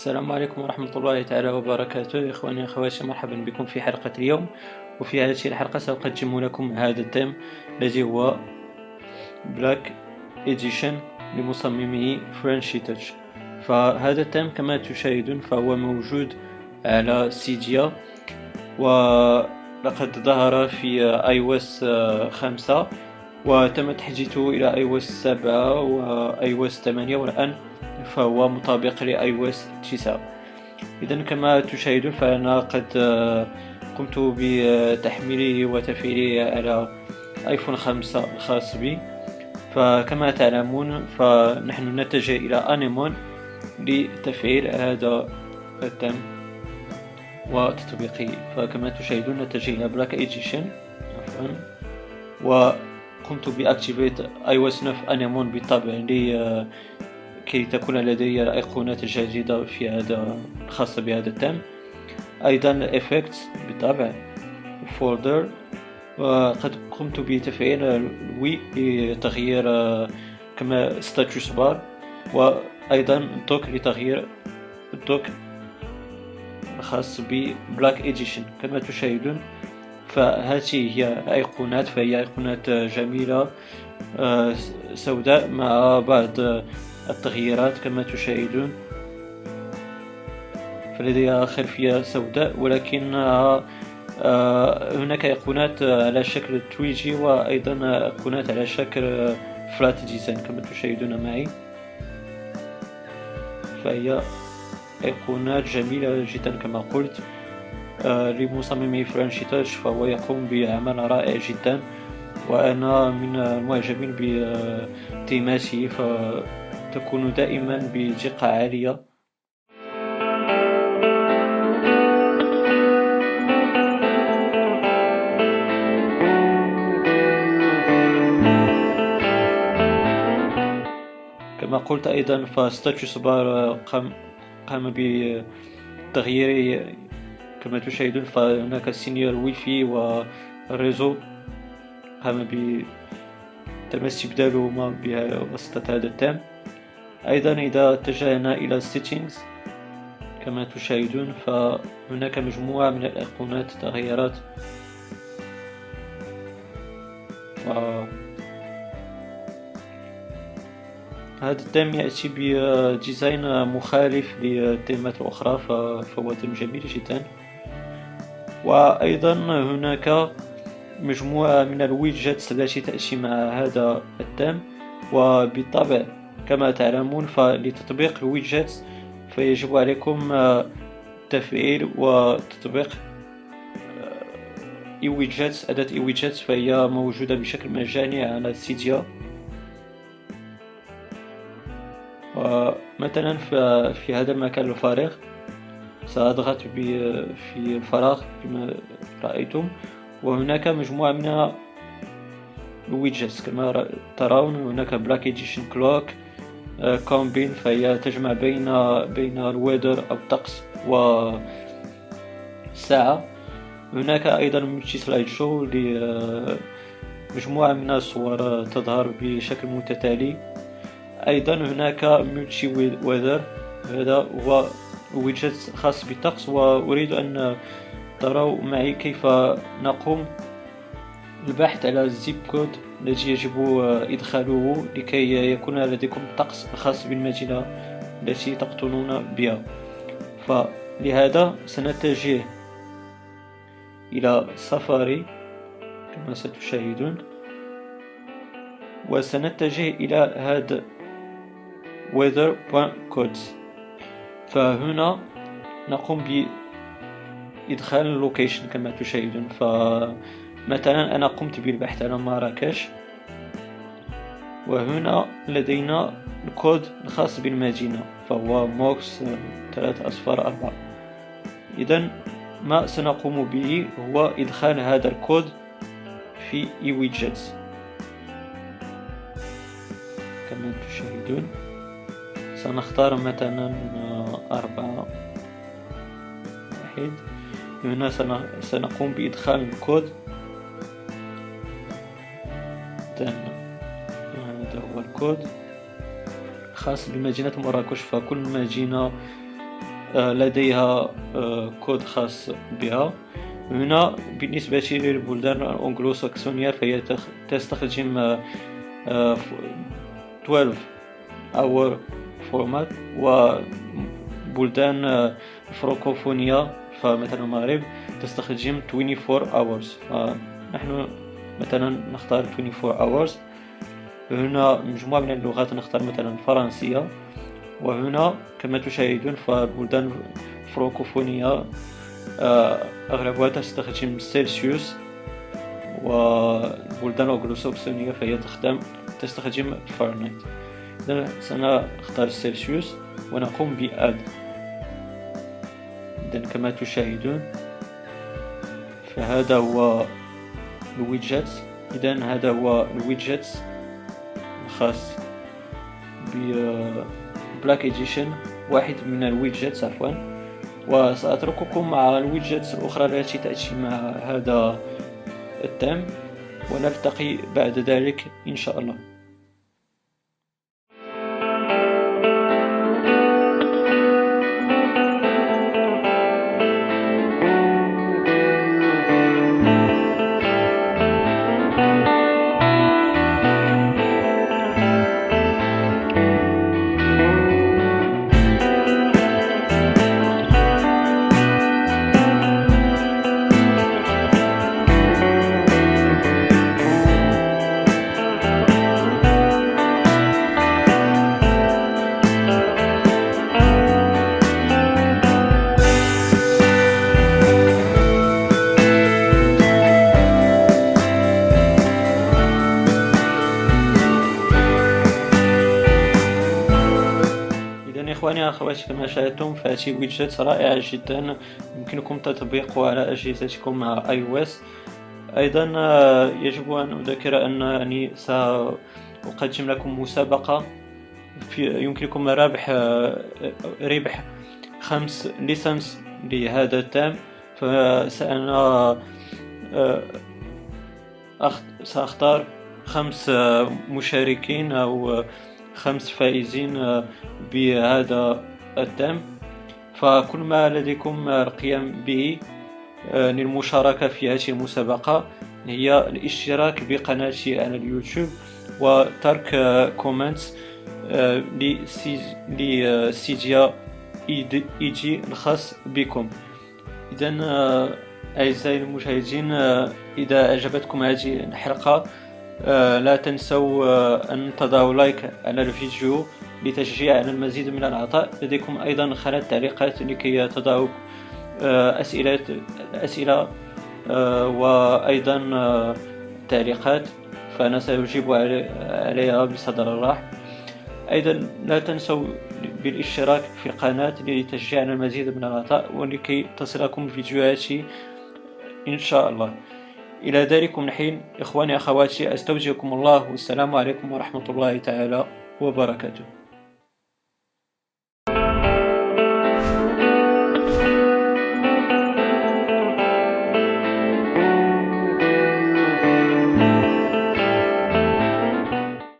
السلام عليكم ورحمة الله تعالى وبركاته. إخواني أخواتي مرحبا بكم في حلقة اليوم. وفي هذه الحلقة سأقدم لكم هذا التيم الذي هو Black Edition لمصممه Frenchi Touch فهذا التيم كما تشاهدون فهو موجود على Cydia ولقد ظهر في iOS خمسة وتم تحديثه إلى iOS سبعة و iOS ثمانية والآن فهو مطابق ل iOS تسعة اذا كما تشاهدون فأنا قد قمت بتحميله وتفعيله على iPhone خمسة الخاص بي. فكما تعلمون فنحن نتجه إلى Anemone لتفعيل هذا التم وتطبيقه. فكما تشاهدون نتجه إلى Black Edition عفوا وقمت ب activate iOS 9 Anemone بالطبع لي كي تكون لدي الايقونات الجديدة في هذا الخاصة بهذا التم أيضا ال effect بالطبع folder وقد قمت بتفعيل ال UI لتغيير كما status bar وأيضا ال dock لتغيير ال dock الخاص ب Black Edition كما تشاهدون فهذه هي ايقونات فهي ايقونات جميلة آه، سوداء مع بعض التغييرات كما تشاهدون. فلديها خلفية سوداء ولكنها آه، هناك ايقونات على شكل تويجي وأيضا ايقونات على شكل flat design كما تشاهدون معي. فهي أيقونات جميلة جدا كما قلت آه، لمصمم Frenchi Touch فهو يقوم بعمل رائع جدا. وأنا من المعجبين بتيماته فتكون دائما بدقة عالية. كما قلت أيضا فستاتوس بار قام قام بتغيير كما تشاهدون فهناك signal WiFi وال réseau قام تم استبدالهما بواسطة هذا التام. أيضا إذا اتجهنا إلى settings كما تشاهدون فهناك مجموعة من الأيقونات تغيرات. ف... هذا التيم يأتي ب design مخالف للتيمات الأخرى فهو تيم جميل جدا. وأيضا هناك مجموعة من ال widgets التي تأتي مع هذا التيم وبالطبع كما تعلمون فلتطبيق ال widgets فيجب عليكم تفعيل وتطبيق iWidgets أداة iWidgets فهي موجودة بشكل مجاني على Cydia ومثلا في هذا المكان الفارغ سأضغط في الفراغ كما رأيتم. وهناك مجموعة من ال widgets كما ترون هناك BlackEdition clock combine فهي تجمع بين بين ال weather أو الطقس والساعة هناك أيضا multi slide show لمجموعة من الصور تظهر بشكل متتالي. أيضا هناك ملتي ويذر هذا هو ويدجت خاص بالطقس. وأريد أن تروا معي كيف نقوم. البحث على الزيب كود. الذي يجب إدخاله لكي يكون لديكم الطقس الخاص بالمدينة التي تقطنون بها. فلهذا سنتجه إلى سفاري كما ستشاهدون وسنتجه إلى هذا weather.codes فهنا نقوم بإدخال ال location كما تشاهدون. فمثلا أنا قمت بالبحث على مراكش وهنا لدينا الكود الخاص بالمدينة فهو موكس ثلاثة أصفار أربعة. إذا ما سنقوم به هو إدخال هذا الكود في اي ويدجتس كما تشاهدون سنختار مثلا أربعة واحد. هنا سنقوم بإدخال الكود. هذا هو الكود. خاص بمدينة مراكش فكل مدينة لديها كود خاص بها. هنا بالنسبة للبلدان الأنجلو ساكسونية فهي تستخدم 12 hour format وبلدان فرانكوفونية فمثلا المغرب تستخدم 24 hours. فنحن مثلا نختار 24 hours. هنا مجموعة من اللغات نختار مثلا الفرنسية وهنا كما تشاهدون فالبلدان الفرنكوفونية آه، أغلبها تستخدم سيلسيوس والبلدان الأنجلوساكسونية فهي تخدم تستخدم Fahrenheit إذا سنختار السيلسيوس ونقوم ب add. إذا كما تشاهدون فهذا هو ال widget إذا هذا هو ال widget الخاص ب BlackEdition واحد من ال widgets عفوا. وسأترككم مع ال widgets الأخرى التي تأتي مع هذا التام. ونلتقي بعد ذلك إن شاء الله. إخواني أخواتي كما شاهدتم فهذه widget رائعة جدا. يمكنكم تطبيقها على أجهزتكم مع iOS أيضا آه، يجب أن أذكر أنني سأقدم لكم مسابقة في يمكنكم ربح آه، ربح خمس license لهذا التام. فسأنا آه، سأختار خمس مشاركين أو خمس فائزين آه، بهذا الدعم فكل ما لديكم القيام به آه، للمشاركة في هذه المسابقة هي الاشتراك بقناتي على اليوتيوب وترك comments آه، لسيديا إي جي الخاص بكم. اذا أعزائي المشاهدين إذا أعجبتكم هذه الحلقة آه، لا تنسوا آه، أن تضعوا لايك على الفيديو لتشجيع على المزيد من العطاء لديكم أيضا خانة تعليقات لكي تضعوا آه، أسئلة أسئلة وأيضا تعليقات. فأنا سأجيب عليها بصدر الراح. أيضا لا تنسوا بالاشتراك في القناة لتشجيع على المزيد من العطاء ولكي تصلكم فيديوهاتي إن شاء الله. إلى ذلكم الحين. إخواني أخواتي أستودعكم الله والسلام عليكم ورحمة الله تعالى وبركاته.